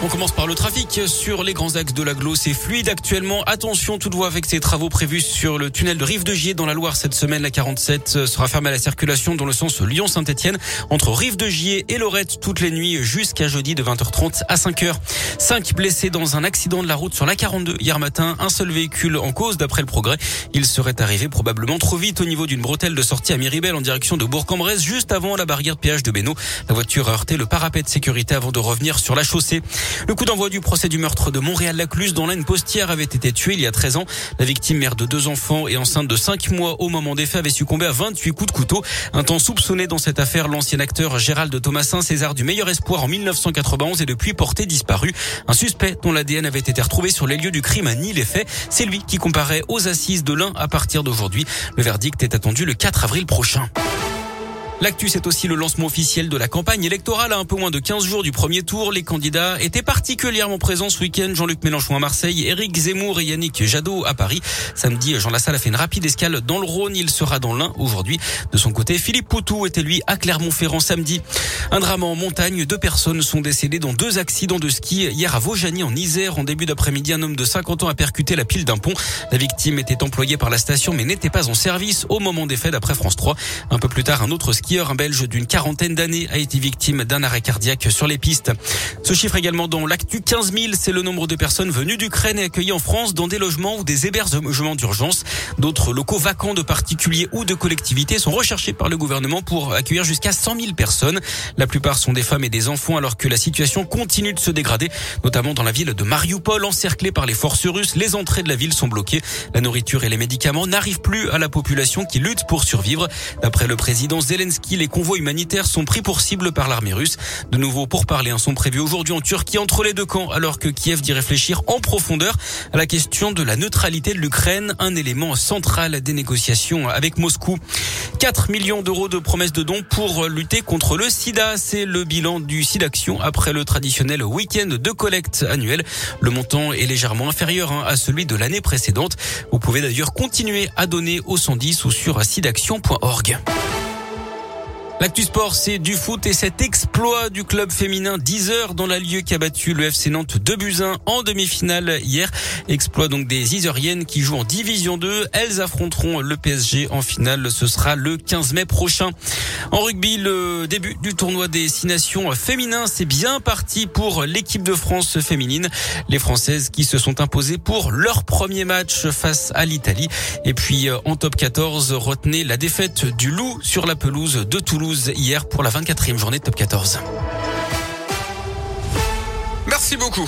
On commence par le trafic sur les grands axes de l'agglo. C'est fluide actuellement. Attention toutefois avec ces travaux prévus sur le tunnel de Rive de Gier dans la Loire cette semaine. La 47 sera fermée à la circulation dans le sens Lyon-Saint-Etienne entre Rive de Gier et Lorette toutes les nuits jusqu'à jeudi de 20h30 à 5h. Cinq blessés dans un accident de la route sur la 42 hier matin. Un seul véhicule en cause d'après le progrès. Il serait arrivé probablement trop vite au niveau d'une bretelle de sortie à Miribel en direction de Bourg-en-Bresse juste avant la barrière de péage de Bénaud. La voiture a heurté le parapet de sécurité avant de revenir sur la chaussée. Le coup d'envoi du procès du meurtre de Montréal-Lacluse dont une postière avait été tuée il y a 13 ans. La victime, mère de deux enfants et enceinte de 5 mois au moment des faits, avait succombé à 28 coups de couteau. Un temps soupçonné dans cette affaire, l'ancien acteur Gérald Thomasin, César du meilleur espoir en 1991 et depuis porté disparu. Un suspect dont l'ADN avait été retrouvé sur les lieux du crime nie les faits. C'est lui qui comparait aux assises de l'un à partir d'aujourd'hui. Le verdict est attendu le 4 avril prochain. L'actu, c'est aussi le lancement officiel de la campagne électorale à un peu moins de 15 jours du premier tour. Les candidats étaient particulièrement présents ce week-end. Jean-Luc Mélenchon à Marseille, Éric Zemmour et Yannick Jadot à Paris. Samedi, Jean Lassalle a fait une rapide escale dans le Rhône. Il sera dans l'Ain aujourd'hui. De son côté, Philippe Poutou était lui à Clermont-Ferrand samedi. Un drame en montagne. Deux personnes sont décédées dans deux accidents de ski. Hier à Vaujany en Isère, en début d'après-midi, un homme de 50 ans a percuté la pile d'un pont. La victime était employée par la station mais n'était pas en service au moment des faits d'après France 3. Un peu plus tard, un autre ski skieur, Belge d'une quarantaine d'années, a été victime d'un arrêt cardiaque sur les pistes. Ce chiffre également dans l'actu, 15 000, c'est le nombre de personnes venues d'Ukraine et accueillies en France dans des logements ou des hébergements d'urgence. D'autres locaux vacants de particuliers ou de collectivités sont recherchés par le gouvernement pour accueillir jusqu'à 100 000 personnes. La plupart sont des femmes et des enfants alors que la situation continue de se dégrader, notamment dans la ville de Mariupol, encerclée par les forces russes. Les entrées de la ville sont bloquées. La nourriture et les médicaments n'arrivent plus à la population qui lutte pour survivre. D'après le président Zelensky, les convois humanitaires sont pris pour cible par l'armée russe. De nouveau, pour parler, sont prévus aujourd'hui en Turquie entre les deux camps, alors que Kiev dit réfléchir en profondeur à la question de la neutralité de l'Ukraine, un élément central des négociations avec Moscou. 4 millions d'euros de promesses de dons pour lutter contre le sida. C'est le bilan du SIDAction après le traditionnel week-end de collecte annuel. Le montant est légèrement inférieur hein, à celui de l'année précédente. Vous pouvez d'ailleurs continuer à donner au 110 ou sur sidaction.org. L'actu sport, c'est du foot et cet exploit du club féminin 10 heures dans la lieu qui a battu le FC Nantes 2 buts 1 en demi-finale hier. Exploit donc des Iseriennes qui jouent en division 2. Elles affronteront le PSG en finale. Ce sera le 15 mai prochain. En rugby, le début du tournoi des six nations féminins, c'est bien parti pour l'équipe de France féminine. Les Françaises qui se sont imposées pour leur premier match face à l'Italie. Et puis en top 14, retenez la défaite du Loup sur la pelouse de Hier pour la 24e journée de top 14. Merci beaucoup.